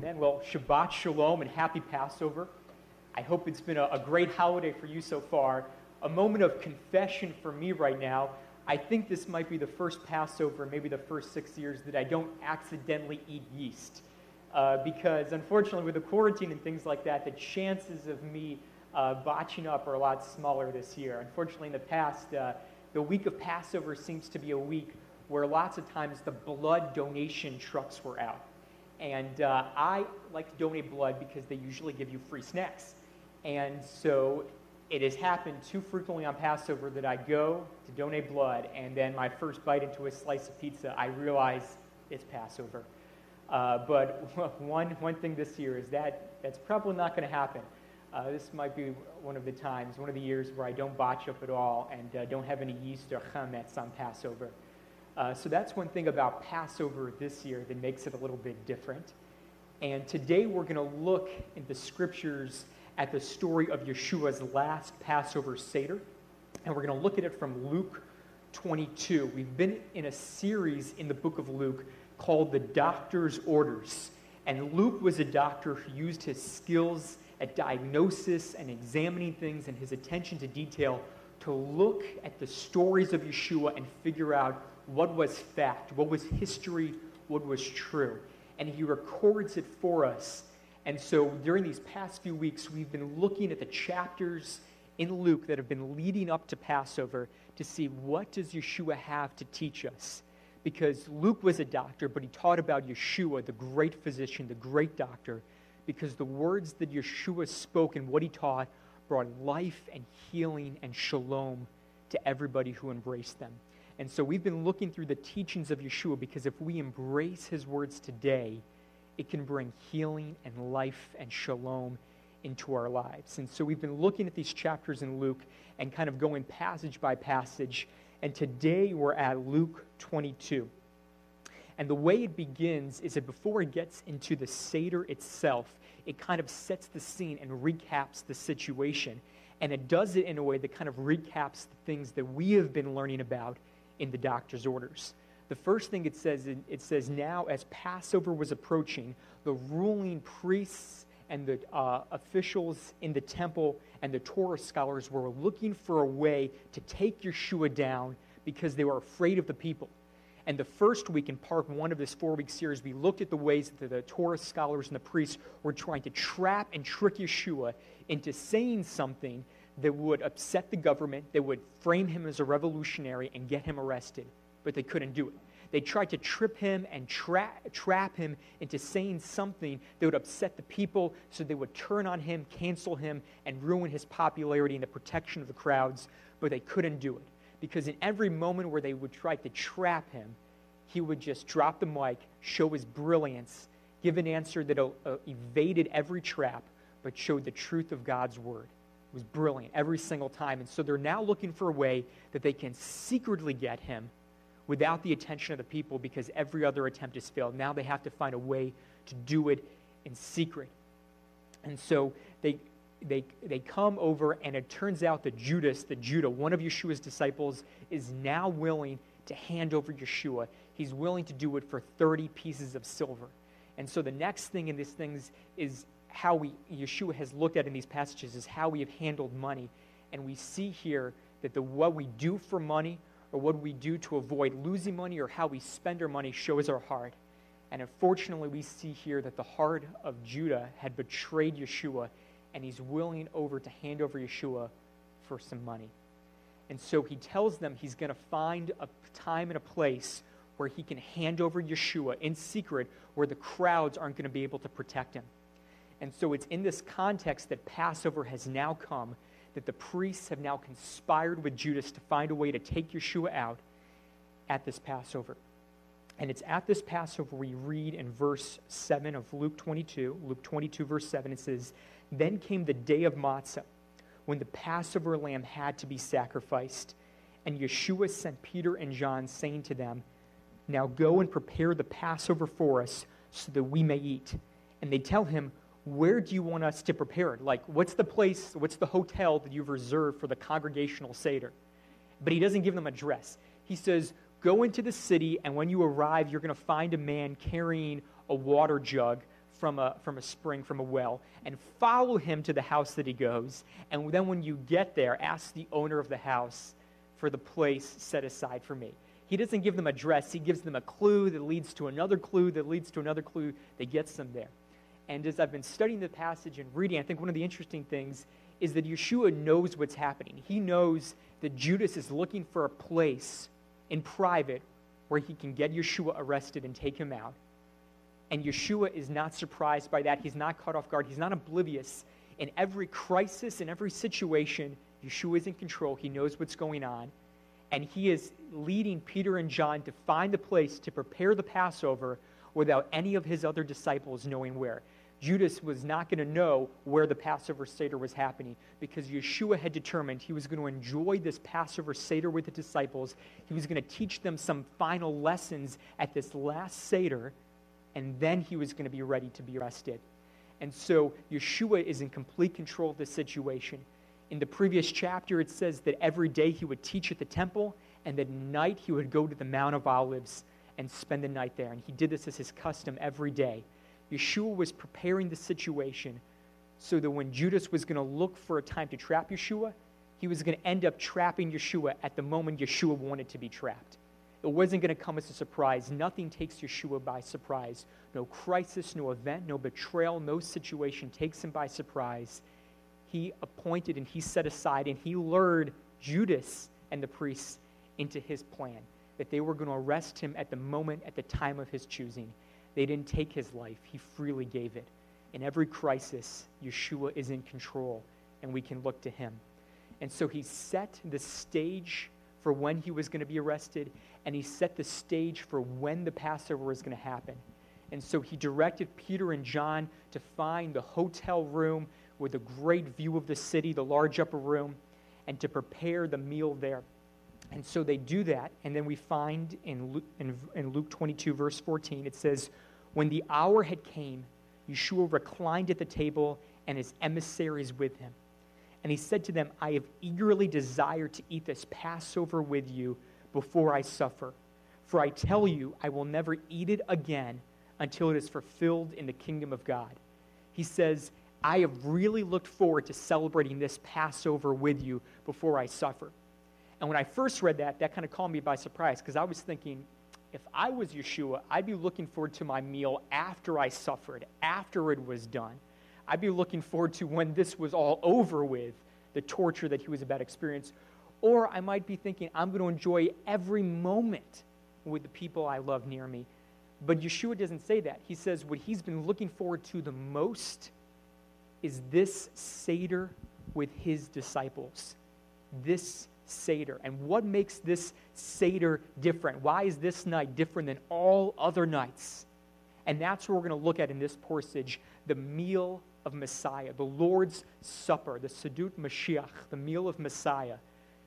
Amen. Well, Shabbat Shalom and happy Passover. I hope it's been a, a, great holiday for you so far. A moment of confession for me right now. I think this might be the first Passover, maybe the first six years, that I don't accidentally eat yeast. Uh, because unfortunately, with the quarantine and things like that, the chances of me uh, botching up are a lot smaller this year. Unfortunately, in the past, uh, the week of Passover seems to be a week where lots of times the blood donation trucks were out. And uh, I like to donate blood because they usually give you free snacks. And so it has happened too frequently on Passover that I go to donate blood, and then my first bite into a slice of pizza, I realize it's Passover. Uh, but one, one thing this year is that that's probably not going to happen. Uh, this might be one of the times, one of the years where I don't botch up at all and uh, don't have any yeast or chametz on Passover. Uh, so that's one thing about Passover this year that makes it a little bit different. And today we're going to look in the scriptures at the story of Yeshua's last Passover Seder. And we're going to look at it from Luke 22. We've been in a series in the book of Luke called The Doctor's Orders. And Luke was a doctor who used his skills at diagnosis and examining things and his attention to detail to look at the stories of Yeshua and figure out what was fact, what was history, what was true. And he records it for us. And so during these past few weeks, we've been looking at the chapters in Luke that have been leading up to Passover to see what does Yeshua have to teach us. Because Luke was a doctor, but he taught about Yeshua, the great physician, the great doctor, because the words that Yeshua spoke and what he taught brought life and healing and shalom to everybody who embraced them. And so we've been looking through the teachings of Yeshua because if we embrace his words today, it can bring healing and life and shalom into our lives. And so we've been looking at these chapters in Luke and kind of going passage by passage. And today we're at Luke 22. And the way it begins is that before it gets into the Seder itself, it kind of sets the scene and recaps the situation. And it does it in a way that kind of recaps the things that we have been learning about in the doctor's orders. The first thing it says, it says, now as Passover was approaching, the ruling priests and the uh, officials in the temple and the Torah scholars were looking for a way to take Yeshua down because they were afraid of the people. And the first week in part one of this four week series, we looked at the ways that the Torah scholars and the priests were trying to trap and trick Yeshua into saying something that would upset the government, that would frame him as a revolutionary and get him arrested, but they couldn't do it. They tried to trip him and tra- trap him into saying something that would upset the people so they would turn on him, cancel him, and ruin his popularity and the protection of the crowds, but they couldn't do it. Because in every moment where they would try to trap him, he would just drop the mic, show his brilliance, give an answer that uh, evaded every trap, but showed the truth of God's word was brilliant every single time. And so they're now looking for a way that they can secretly get him without the attention of the people because every other attempt has failed. Now they have to find a way to do it in secret. And so they, they, they come over, and it turns out that Judas, the Judah, one of Yeshua's disciples, is now willing to hand over Yeshua. He's willing to do it for 30 pieces of silver. And so the next thing in these things is how we, Yeshua has looked at in these passages is how we have handled money. And we see here that the, what we do for money or what we do to avoid losing money or how we spend our money shows our heart. And unfortunately, we see here that the heart of Judah had betrayed Yeshua, and he's willing over to hand over Yeshua for some money. And so he tells them he's going to find a time and a place where he can hand over Yeshua in secret, where the crowds aren't going to be able to protect him. And so it's in this context that Passover has now come, that the priests have now conspired with Judas to find a way to take Yeshua out at this Passover. And it's at this Passover we read in verse 7 of Luke 22, Luke 22, verse 7, it says, Then came the day of Matzah, when the Passover lamb had to be sacrificed. And Yeshua sent Peter and John, saying to them, Now go and prepare the Passover for us, so that we may eat. And they tell him, where do you want us to prepare it? Like, what's the place, what's the hotel that you've reserved for the congregational Seder? But he doesn't give them a address. He says, Go into the city, and when you arrive, you're going to find a man carrying a water jug from a, from a spring, from a well, and follow him to the house that he goes. And then when you get there, ask the owner of the house for the place set aside for me. He doesn't give them a address, he gives them a clue that leads to another clue that leads to another clue that gets them there. And as I've been studying the passage and reading, I think one of the interesting things is that Yeshua knows what's happening. He knows that Judas is looking for a place in private where he can get Yeshua arrested and take him out. And Yeshua is not surprised by that. He's not caught off guard. He's not oblivious. In every crisis, in every situation, Yeshua is in control. He knows what's going on. And he is leading Peter and John to find the place to prepare the Passover without any of his other disciples knowing where. Judas was not going to know where the Passover Seder was happening because Yeshua had determined he was going to enjoy this Passover Seder with the disciples. He was going to teach them some final lessons at this last Seder, and then he was going to be ready to be arrested. And so Yeshua is in complete control of the situation. In the previous chapter, it says that every day he would teach at the temple, and at night he would go to the Mount of Olives and spend the night there. And he did this as his custom every day. Yeshua was preparing the situation so that when Judas was going to look for a time to trap Yeshua, he was going to end up trapping Yeshua at the moment Yeshua wanted to be trapped. It wasn't going to come as a surprise. Nothing takes Yeshua by surprise. No crisis, no event, no betrayal, no situation takes him by surprise. He appointed and he set aside and he lured Judas and the priests into his plan that they were going to arrest him at the moment, at the time of his choosing. They didn't take his life, he freely gave it. In every crisis, Yeshua is in control, and we can look to him. And so he set the stage for when he was going to be arrested, and he set the stage for when the Passover was going to happen. And so he directed Peter and John to find the hotel room with a great view of the city, the large upper room, and to prepare the meal there. And so they do that, and then we find in Luke, in, in Luke 22, verse 14, it says, When the hour had came, Yeshua reclined at the table, and his emissaries with him. And he said to them, I have eagerly desired to eat this Passover with you before I suffer. For I tell you, I will never eat it again until it is fulfilled in the kingdom of God. He says, I have really looked forward to celebrating this Passover with you before I suffer. And when I first read that, that kind of caught me by surprise because I was thinking, if I was Yeshua, I'd be looking forward to my meal after I suffered, after it was done. I'd be looking forward to when this was all over with, the torture that he was about to experience. Or I might be thinking, I'm going to enjoy every moment with the people I love near me. But Yeshua doesn't say that. He says what he's been looking forward to the most is this Seder with his disciples. This Seder. And what makes this Seder different? Why is this night different than all other nights? And that's what we're going to look at in this passage the meal of Messiah, the Lord's Supper, the Seudat Mashiach, the meal of Messiah,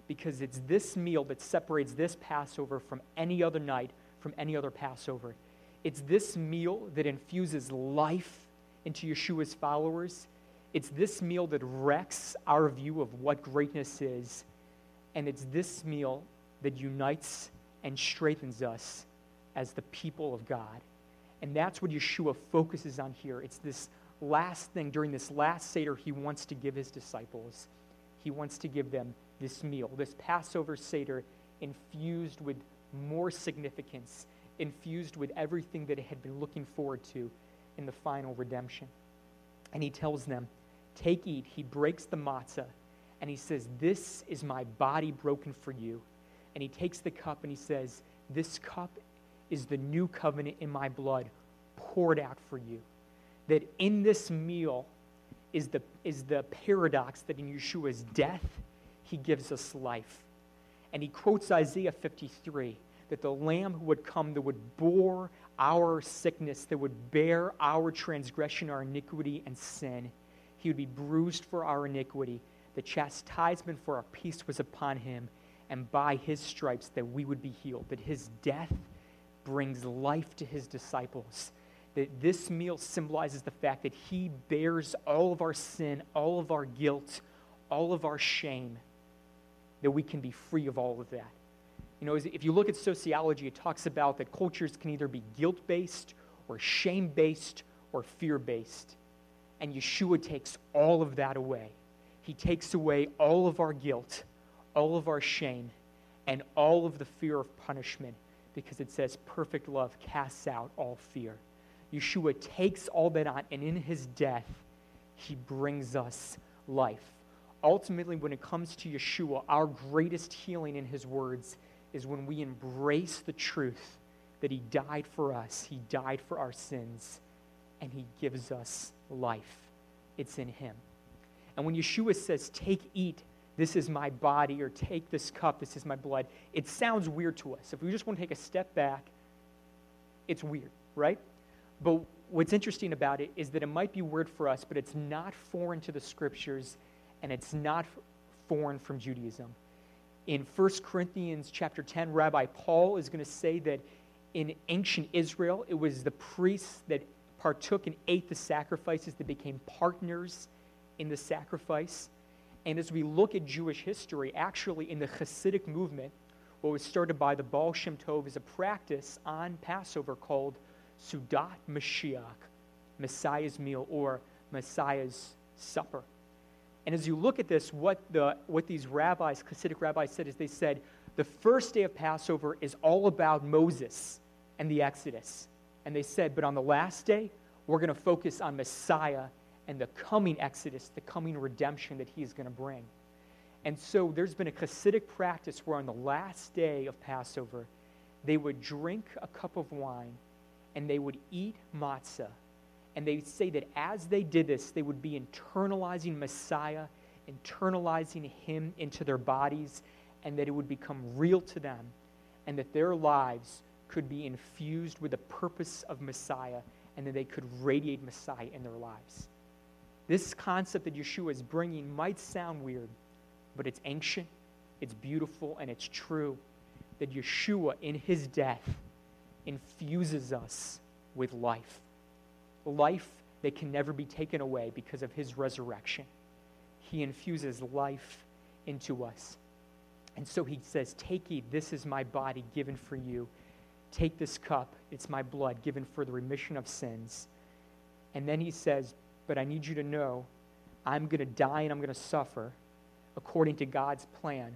because it's this meal that separates this Passover from any other night, from any other Passover. It's this meal that infuses life into Yeshua's followers. It's this meal that wrecks our view of what greatness is and it's this meal that unites and strengthens us as the people of God. And that's what Yeshua focuses on here. It's this last thing, during this last Seder, he wants to give his disciples. He wants to give them this meal, this Passover Seder, infused with more significance, infused with everything that it had been looking forward to in the final redemption. And he tells them, Take, eat. He breaks the matzah and he says, This is my body broken for you. And he takes the cup and he says, This cup is the new covenant in my blood poured out for you. That in this meal is the, is the paradox that in Yeshua's death, he gives us life. And he quotes Isaiah 53 that the Lamb who would come, that would bore our sickness, that would bear our transgression, our iniquity, and sin, he would be bruised for our iniquity the chastisement for our peace was upon him, and by his stripes that we would be healed. That his death brings life to his disciples. That this meal symbolizes the fact that he bears all of our sin, all of our guilt, all of our shame, that we can be free of all of that. You know, if you look at sociology, it talks about that cultures can either be guilt based or shame based or fear based. And Yeshua takes all of that away. He takes away all of our guilt, all of our shame, and all of the fear of punishment because it says perfect love casts out all fear. Yeshua takes all that on, and in his death, he brings us life. Ultimately, when it comes to Yeshua, our greatest healing in his words is when we embrace the truth that he died for us, he died for our sins, and he gives us life. It's in him. And when Yeshua says, Take, eat, this is my body, or take this cup, this is my blood, it sounds weird to us. If we just want to take a step back, it's weird, right? But what's interesting about it is that it might be weird for us, but it's not foreign to the scriptures and it's not foreign from Judaism. In 1 Corinthians chapter 10, Rabbi Paul is going to say that in ancient Israel, it was the priests that partook and ate the sacrifices that became partners in the sacrifice. And as we look at Jewish history, actually in the Hasidic movement, what was started by the Baal Shem Tov is a practice on Passover called Sudat Mashiach, Messiah's meal or Messiah's supper. And as you look at this, what, the, what these rabbis, Hasidic rabbis, said is they said the first day of Passover is all about Moses and the Exodus. And they said, but on the last day, we're going to focus on Messiah and the coming Exodus, the coming redemption that he is going to bring. And so there's been a Hasidic practice where on the last day of Passover, they would drink a cup of wine and they would eat matzah. And they say that as they did this, they would be internalizing Messiah, internalizing him into their bodies, and that it would become real to them, and that their lives could be infused with the purpose of Messiah, and that they could radiate Messiah in their lives. This concept that Yeshua is bringing might sound weird, but it's ancient, it's beautiful, and it's true that Yeshua, in his death, infuses us with life. Life that can never be taken away because of his resurrection. He infuses life into us. And so he says, Take ye, this is my body given for you. Take this cup, it's my blood given for the remission of sins. And then he says, But I need you to know I'm going to die and I'm going to suffer according to God's plan.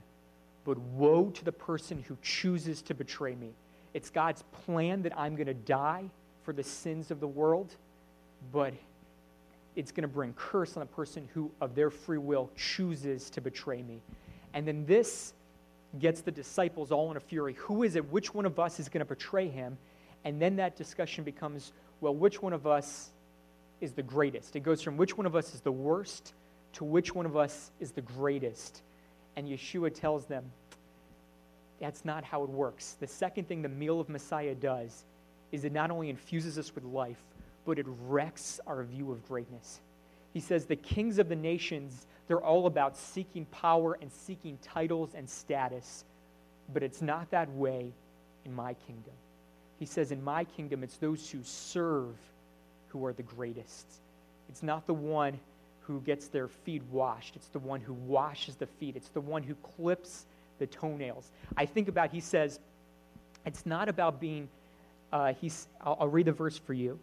But woe to the person who chooses to betray me. It's God's plan that I'm going to die for the sins of the world, but it's going to bring curse on the person who, of their free will, chooses to betray me. And then this gets the disciples all in a fury. Who is it? Which one of us is going to betray him? And then that discussion becomes well, which one of us is the greatest? It goes from which one of us is the worst to which one of us is the greatest. And Yeshua tells them, that's not how it works. The second thing the meal of Messiah does is it not only infuses us with life, but it wrecks our view of greatness. He says the kings of the nations, they're all about seeking power and seeking titles and status, but it's not that way in my kingdom. He says, In my kingdom, it's those who serve who are the greatest. It's not the one who gets their feet washed, it's the one who washes the feet, it's the one who clips the toenails. I think about, he says, it's not about being, uh, he's, I'll, I'll read the verse for you.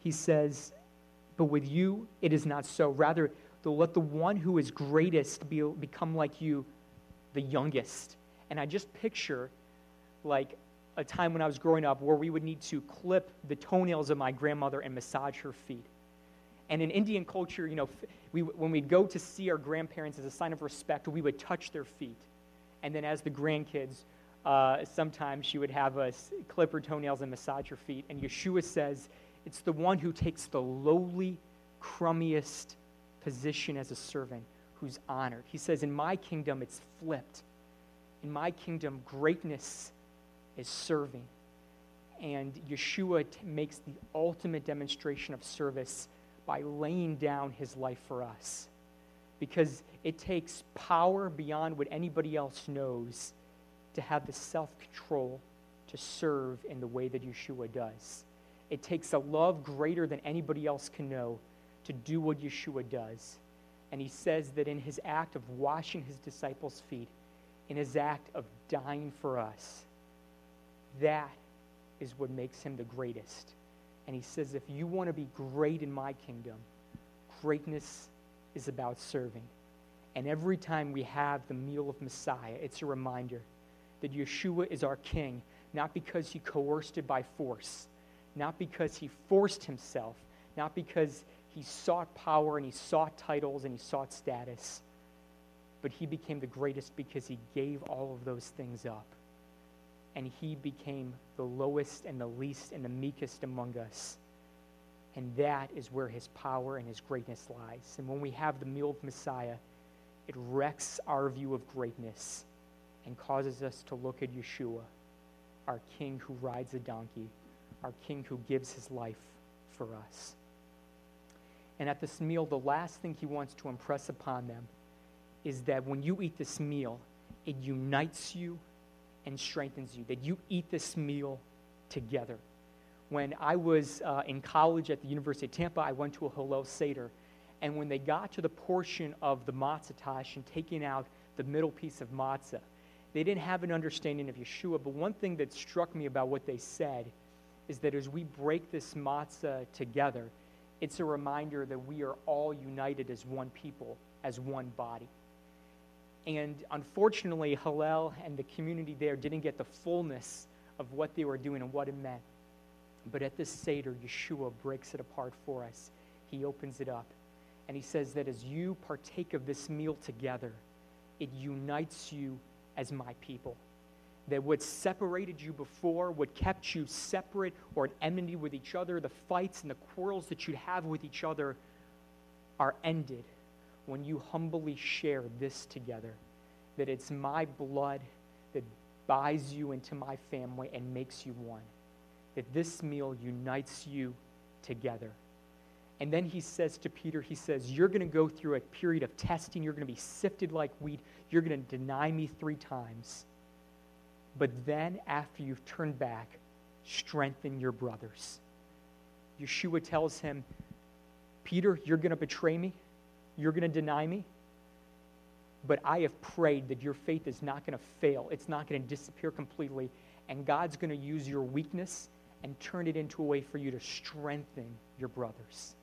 He says, but with you it is not so. Rather, let the one who is greatest be, become like you, the youngest. And I just picture like a time when I was growing up where we would need to clip the toenails of my grandmother and massage her feet. And in Indian culture, you know, we, when we'd go to see our grandparents as a sign of respect, we would touch their feet. And then as the grandkids, uh, sometimes she would have us clip her toenails and massage her feet. And Yeshua says, it's the one who takes the lowly, crummiest position as a servant who's honored. He says, In my kingdom, it's flipped. In my kingdom, greatness is serving. And Yeshua t- makes the ultimate demonstration of service by laying down his life for us because it takes power beyond what anybody else knows to have the self control to serve in the way that Yeshua does. It takes a love greater than anybody else can know to do what Yeshua does. And he says that in his act of washing his disciples' feet, in his act of dying for us, that is what makes him the greatest. And he says, if you want to be great in my kingdom, greatness is about serving. And every time we have the meal of Messiah, it's a reminder that Yeshua is our king, not because he coerced it by force, not because he forced himself, not because he sought power and he sought titles and he sought status, but he became the greatest because he gave all of those things up. And he became the lowest and the least and the meekest among us. And that is where his power and his greatness lies. And when we have the meal of Messiah, it wrecks our view of greatness and causes us to look at Yeshua, our King who rides a donkey, our King who gives his life for us. And at this meal, the last thing he wants to impress upon them is that when you eat this meal, it unites you and strengthens you, that you eat this meal together. When I was uh, in college at the University of Tampa, I went to a Hillel Seder. And when they got to the portion of the matzah tash and taking out the middle piece of matzah, they didn't have an understanding of Yeshua. But one thing that struck me about what they said is that as we break this matzah together, it's a reminder that we are all united as one people, as one body. And unfortunately, Hillel and the community there didn't get the fullness of what they were doing and what it meant. But at this Seder, Yeshua breaks it apart for us. He opens it up. And he says that as you partake of this meal together, it unites you as my people. That what separated you before, what kept you separate or at enmity with each other, the fights and the quarrels that you'd have with each other are ended when you humbly share this together. That it's my blood that buys you into my family and makes you one. That this meal unites you together. And then he says to Peter, he says, You're going to go through a period of testing. You're going to be sifted like wheat. You're going to deny me three times. But then, after you've turned back, strengthen your brothers. Yeshua tells him, Peter, you're going to betray me. You're going to deny me. But I have prayed that your faith is not going to fail, it's not going to disappear completely. And God's going to use your weakness and turn it into a way for you to strengthen your brothers.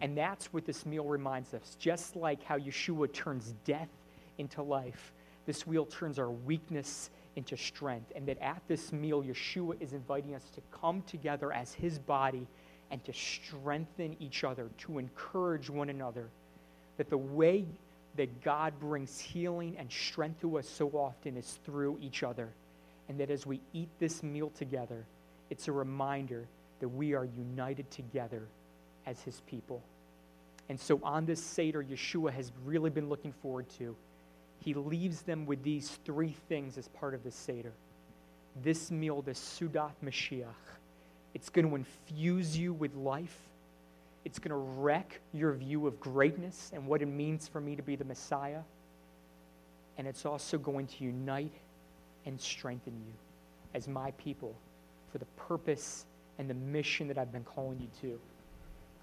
And that's what this meal reminds us. Just like how Yeshua turns death into life, this wheel turns our weakness into strength. And that at this meal, Yeshua is inviting us to come together as his body and to strengthen each other, to encourage one another that the way that God brings healing and strength to us so often is through each other. And that as we eat this meal together, it's a reminder that we are united together as his people. And so on this Seder, Yeshua has really been looking forward to. He leaves them with these three things as part of the Seder. This meal, the Sudat Mashiach, it's going to infuse you with life it's going to wreck your view of greatness and what it means for me to be the Messiah. And it's also going to unite and strengthen you as my people for the purpose and the mission that I've been calling you to.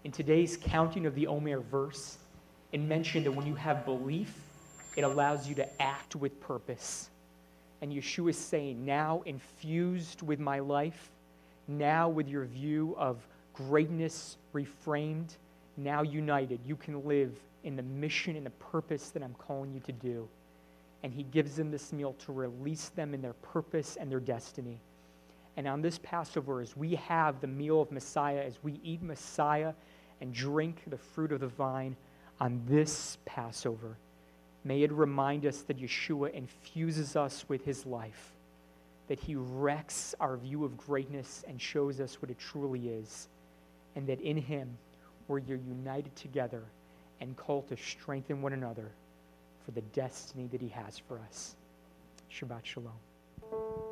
In today's counting of the Omer verse, it mentioned that when you have belief, it allows you to act with purpose. And Yeshua is saying, now infused with my life, now with your view of greatness reframed, now united, you can live in the mission and the purpose that I'm calling you to do. And he gives them this meal to release them in their purpose and their destiny. And on this Passover, as we have the meal of Messiah, as we eat Messiah and drink the fruit of the vine on this Passover, may it remind us that Yeshua infuses us with his life, that he wrecks our view of greatness and shows us what it truly is and that in him we're united together and called to strengthen one another for the destiny that he has for us. Shabbat Shalom.